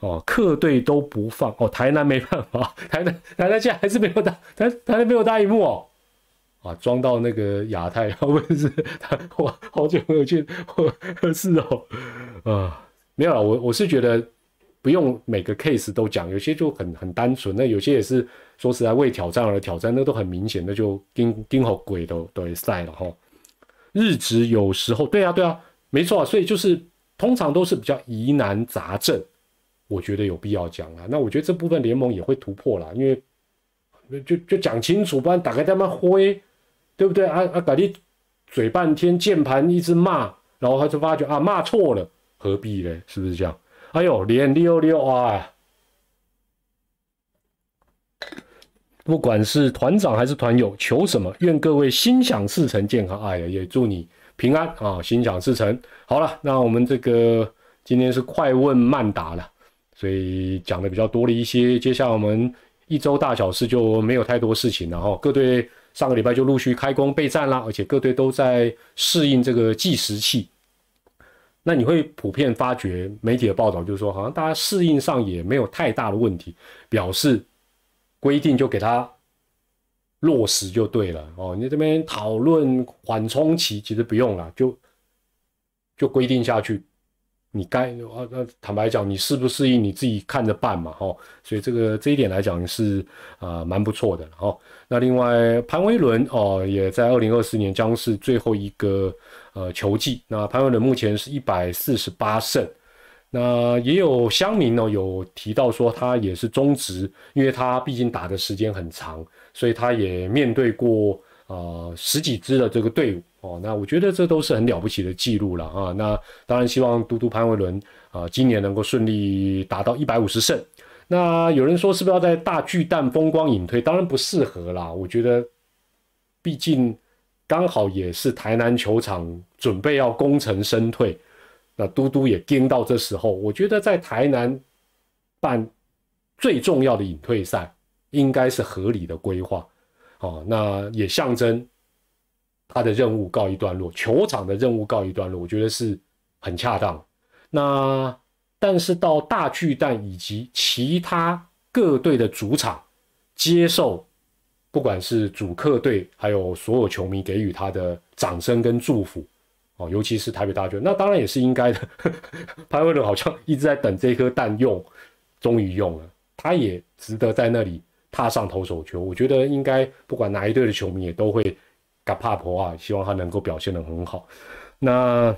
S1: 哦，客队都不放哦，台南没办法，台南台南现在还是没有大台台南没有大荧幕哦，啊，装到那个亚太，不是他我好久没有去，是哦，啊，没有了，我我是觉得不用每个 case 都讲，有些就很很单纯，那有些也是说实在为挑战而挑战，那都很明显，那就盯盯好鬼都都会晒了哈。日职有时候对啊对啊，没错，所以就是通常都是比较疑难杂症。我觉得有必要讲啊，那我觉得这部分联盟也会突破了，因为就就讲清楚，不然打开他妈灰，对不对？啊啊，搞你嘴半天，键盘一直骂，然后他就发觉啊骂错了，何必呢？是不是这样？哎呦，连溜溜啊！不管是团长还是团友，求什么？愿各位心想事成，健康。哎呀，也祝你平安啊，心想事成。好了，那我们这个今天是快问慢答了。所以讲的比较多了一些，接下来我们一周大小事就没有太多事情了哈。各队上个礼拜就陆续开工备战啦，而且各队都在适应这个计时器。那你会普遍发觉媒体的报道就是说，好像大家适应上也没有太大的问题，表示规定就给他落实就对了哦。你这边讨论缓冲期其实不用了，就就规定下去。你该啊，那坦白讲，你适不适应你自己看着办嘛，哈。所以这个这一点来讲是啊蛮不错的，哈。那另外潘威伦哦，也在二零二四年将是最后一个呃球季。那潘威伦目前是一百四十八胜。那也有乡民呢有提到说他也是中职，因为他毕竟打的时间很长，所以他也面对过啊十几支的这个队伍。哦，那我觉得这都是很了不起的记录了啊！那当然希望嘟嘟潘伟伦啊，今年能够顺利达到一百五十胜。那有人说是不是要在大巨蛋风光隐退？当然不适合啦。我觉得，毕竟刚好也是台南球场准备要功成身退，那嘟嘟也盯到这时候，我觉得在台南办最重要的隐退赛，应该是合理的规划。哦，那也象征。他的任务告一段落，球场的任务告一段落，我觉得是很恰当。那但是到大巨蛋以及其他各队的主场接受，不管是主客队还有所有球迷给予他的掌声跟祝福哦，尤其是台北大巨蛋，那当然也是应该的。潘威伦好像一直在等这颗蛋用，终于用了，他也值得在那里踏上投手球。我觉得应该不管哪一队的球迷也都会。帕婆啊，希望他能够表现得很好。那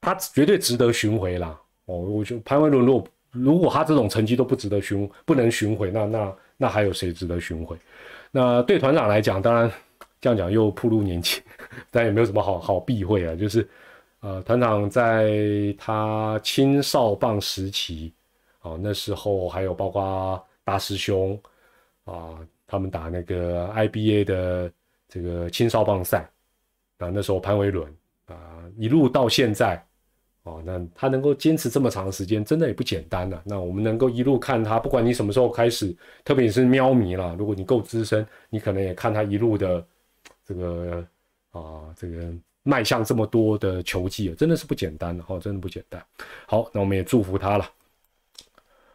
S1: 他绝对值得巡回啦。哦，我就潘威伦，如果如果他这种成绩都不值得巡，不能巡回，那那那还有谁值得巡回？那对团长来讲，当然这样讲又暴露年纪，但也没有什么好好避讳啊。就是，呃，团长在他青少棒时期，哦，那时候还有包括大师兄啊，他们打那个 IBA 的这个青少棒赛，啊，那时候潘威伦啊，一路到现在。哦，那他能够坚持这么长时间，真的也不简单了。那我们能够一路看他，不管你什么时候开始，特别是喵迷了，如果你够资深，你可能也看他一路的这个啊，这个迈向这么多的球技，真的是不简单的哦，真的不简单。好，那我们也祝福他了。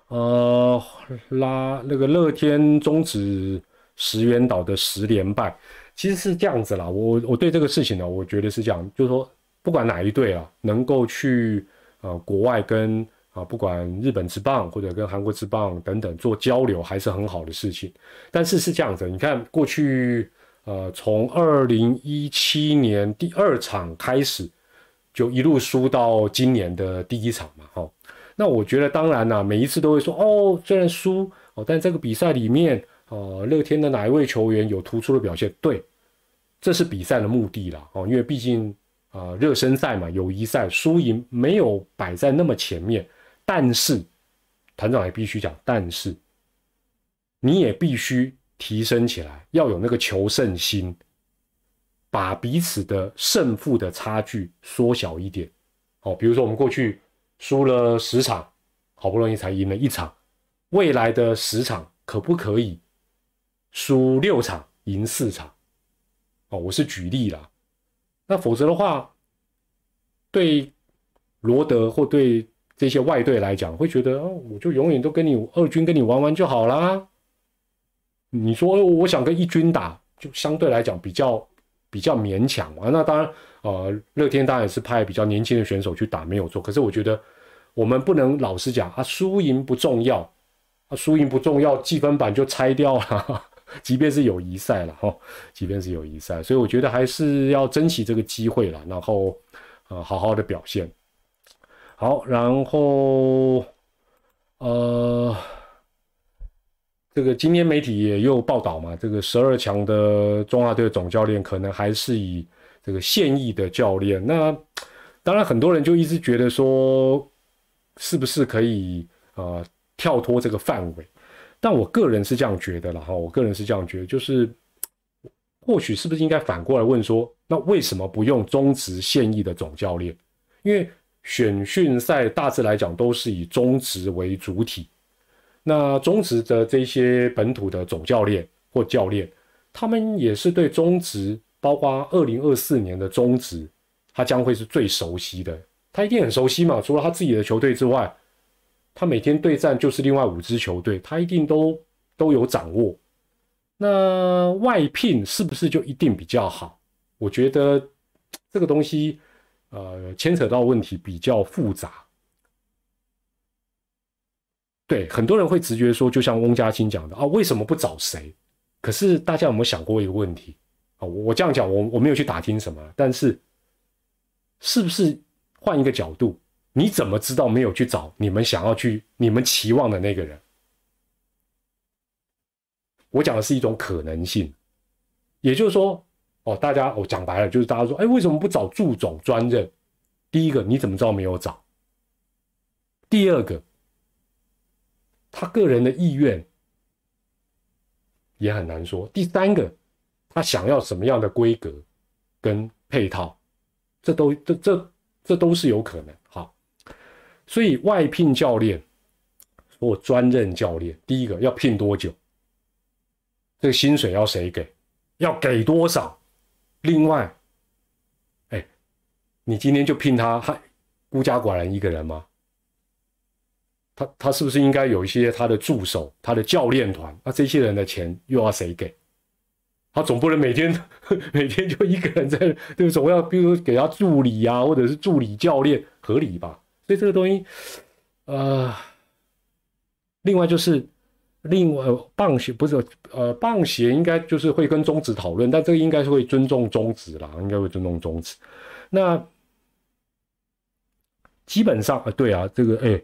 S1: 呃，拉那个乐天终止石原岛的十连败，其实是这样子啦。我我对这个事情呢，我觉得是这样，就是说。不管哪一队啊，能够去呃国外跟啊不管日本之棒或者跟韩国之棒等等做交流，还是很好的事情。但是是这样子，你看过去呃从二零一七年第二场开始，就一路输到今年的第一场嘛，哈。那我觉得当然啦，每一次都会说哦，虽然输哦，但这个比赛里面哦，乐天的哪一位球员有突出的表现？对，这是比赛的目的啦，哦，因为毕竟。啊，热身赛嘛，友谊赛输赢没有摆在那么前面，但是团长也必须讲，但是你也必须提升起来，要有那个求胜心，把彼此的胜负的差距缩小一点。哦，比如说我们过去输了十场，好不容易才赢了一场，未来的十场可不可以输六场赢四场？哦，我是举例了。那否则的话，对罗德或对这些外队来讲，会觉得哦，我就永远都跟你二军跟你玩玩就好啦。你说我想跟一军打，就相对来讲比较比较勉强啊。那当然，呃，乐天当然也是派比较年轻的选手去打，没有错。可是我觉得我们不能老实讲啊，输赢不重要啊，输赢不重要，积分板就拆掉了。即便是友谊赛了哈，即便是友谊赛，所以我觉得还是要珍惜这个机会了，然后呃好好的表现。好，然后呃，这个今天媒体也又报道嘛，这个十二强的中华队的总教练可能还是以这个现役的教练。那当然很多人就一直觉得说，是不是可以呃跳脱这个范围？但我个人是这样觉得了哈，我个人是这样觉得，就是或许是不是应该反过来问说，那为什么不用中职现役的总教练？因为选训赛大致来讲都是以中职为主体，那中职的这些本土的总教练或教练，他们也是对中职，包括二零二四年的中职，他将会是最熟悉的，他一定很熟悉嘛，除了他自己的球队之外。他每天对战就是另外五支球队，他一定都都有掌握。那外聘是不是就一定比较好？我觉得这个东西，呃，牵扯到问题比较复杂。对，很多人会直觉说，就像翁家清讲的啊，为什么不找谁？可是大家有没有想过一个问题啊？我这样讲，我我没有去打听什么，但是是不是换一个角度？你怎么知道没有去找你们想要去、你们期望的那个人？我讲的是一种可能性，也就是说，哦，大家我讲白了，就是大家说，哎，为什么不找祝总专任？第一个，你怎么知道没有找？第二个，他个人的意愿也很难说。第三个，他想要什么样的规格跟配套，这都这这这都是有可能。好。所以外聘教练或专任教练，第一个要聘多久？这个薪水要谁给？要给多少？另外，哎，你今天就聘他，他孤家寡人一个人吗？他他是不是应该有一些他的助手、他的教练团？那这些人的钱又要谁给？他总不能每天每天就一个人在，对不？总要比如给他助理呀，或者是助理教练，合理吧？所以这个东西，呃，另外就是另外棒协不是呃棒协应该就是会跟中职讨论，但这个应该是会尊重中指啦，应该会尊重中指。那基本上啊，对啊，这个哎，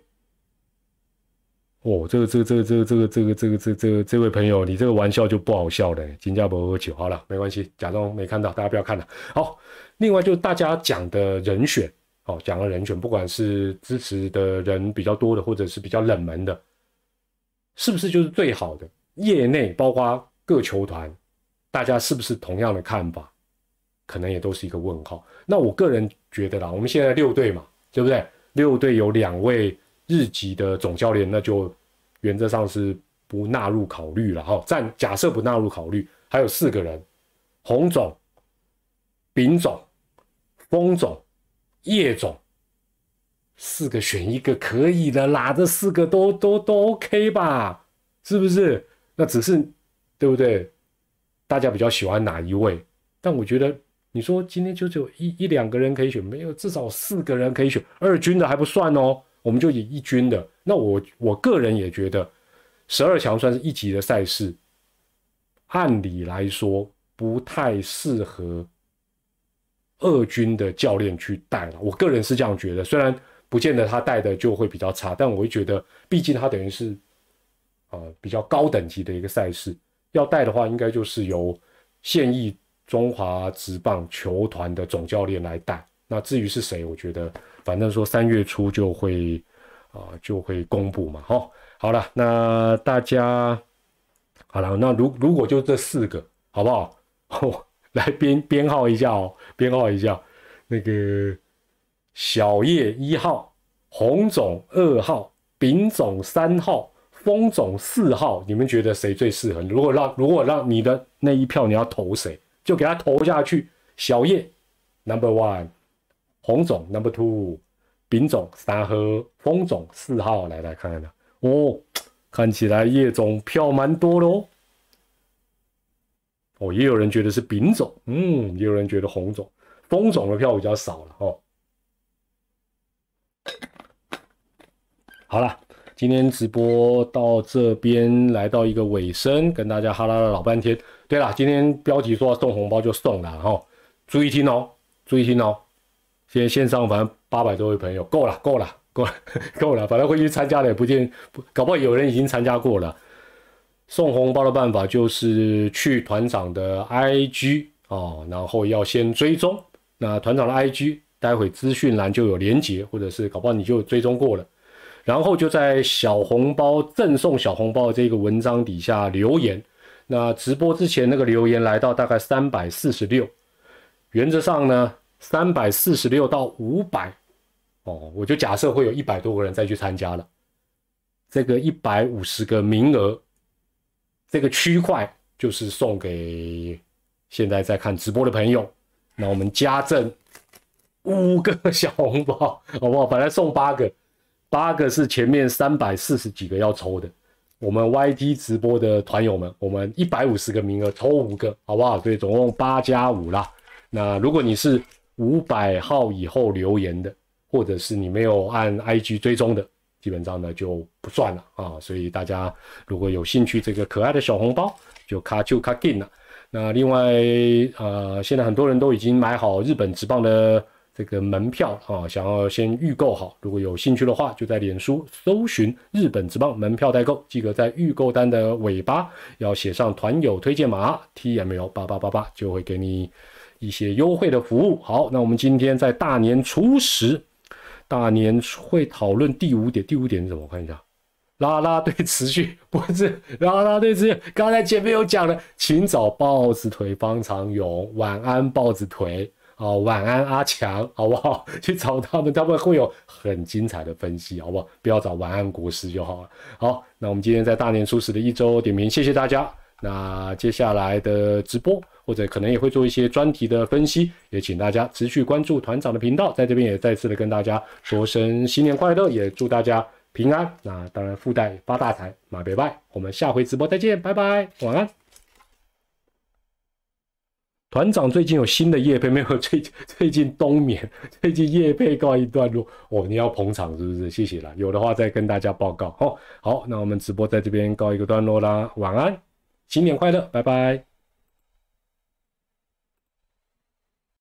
S1: 哦，这个这个这个这个这个这个这个这这这位朋友，你这个玩笑就不好笑了。金加伯喝酒，好了，没关系，假装没看到，大家不要看了。好，另外就是大家讲的人选，哦，讲的人选，不管是支持的人比较多的，或者是比较冷门的，是不是就是最好的？业内包括各球团，大家是不是同样的看法？可能也都是一个问号。那我个人觉得啦，我们现在六队嘛。对不对？六队有两位日籍的总教练，那就原则上是不纳入考虑了哈。暂假设不纳入考虑，还有四个人：洪总、丙总、风总、叶总，四个选一个可以的啦。这四个都都都 OK 吧？是不是？那只是对不对？大家比较喜欢哪一位？但我觉得。你说今天就只有一一两个人可以选，没有至少四个人可以选，二军的还不算哦，我们就以一军的。那我我个人也觉得，十二强算是一级的赛事，按理来说不太适合二军的教练去带了。我个人是这样觉得，虽然不见得他带的就会比较差，但我会觉得，毕竟他等于是呃比较高等级的一个赛事，要带的话，应该就是由现役。中华职棒球团的总教练来带，那至于是谁，我觉得反正说三月初就会啊就会公布嘛，好，好了，那大家好了，那如如果就这四个，好不好？哦 来编编号一下哦，编号一下，那个小叶一号，红总二号，丙总三号，风总四号，你们觉得谁最适合？如果让如果让你的那一票，你要投谁？就给他投下去，小叶，Number One，洪总，Number Two，丙种三号，风种四号，来来看看哦，看起来叶总票蛮多喽。哦，也有人觉得是丙种，嗯，也有人觉得洪总，风种的票比较少了哦。好了，今天直播到这边来到一个尾声，跟大家哈拉了老半天。对了，今天标题说送红包就送了哈，注意听哦，注意听哦。现在线上反正八百多位朋友，够了，够了，够了，够了。反正会去参加的也不见，搞不好有人已经参加过了。送红包的办法就是去团长的 IG 哦，然后要先追踪。那团长的 IG 待会资讯栏就有连接，或者是搞不好你就追踪过了，然后就在小红包赠送小红包这个文章底下留言。那直播之前那个留言来到大概三百四十六，原则上呢，三百四十六到五百，哦，我就假设会有一百多个人再去参加了，这个一百五十个名额，这个区块就是送给现在在看直播的朋友，那我们加赠五个小红包，好不好？本来送八个，八个是前面三百四十几个要抽的。我们 YT 直播的团友们，我们一百五十个名额抽五个，好不好？所以总共八加五啦。那如果你是五百号以后留言的，或者是你没有按 IG 追踪的，基本上呢就不算了啊。所以大家如果有兴趣，这个可爱的小红包就卡就卡进了。那另外呃，现在很多人都已经买好日本直棒的。这个门票啊，想要先预购好，如果有兴趣的话，就在脸书搜寻“日本直棒门票代购”，记得在预购单的尾巴要写上团友推荐码 T M L 八八八八，就会给你一些优惠的服务。好，那我们今天在大年初十，大年会讨论第五点，第五点是什么？我看一下，拉拉队持续不是 拉拉队持续，刚才前面有讲了，请找豹子腿方长勇，晚安豹子腿。好，晚安阿强，好不好？去找他们，他们会有很精彩的分析，好不好？不要找晚安国师就好了。好，那我们今天在大年初十的一周点名，谢谢大家。那接下来的直播或者可能也会做一些专题的分析，也请大家持续关注团长的频道。在这边也再次的跟大家说声新年快乐，也祝大家平安。那当然附带发大财，马别拜。我们下回直播再见，拜拜，晚安。团长最近有新的夜配没有？最近最近冬眠，最近夜配告一段落哦。你要捧场是不是？谢谢啦，有的话再跟大家报告。哦，好，那我们直播在这边告一个段落啦。晚安，新年快乐，拜拜。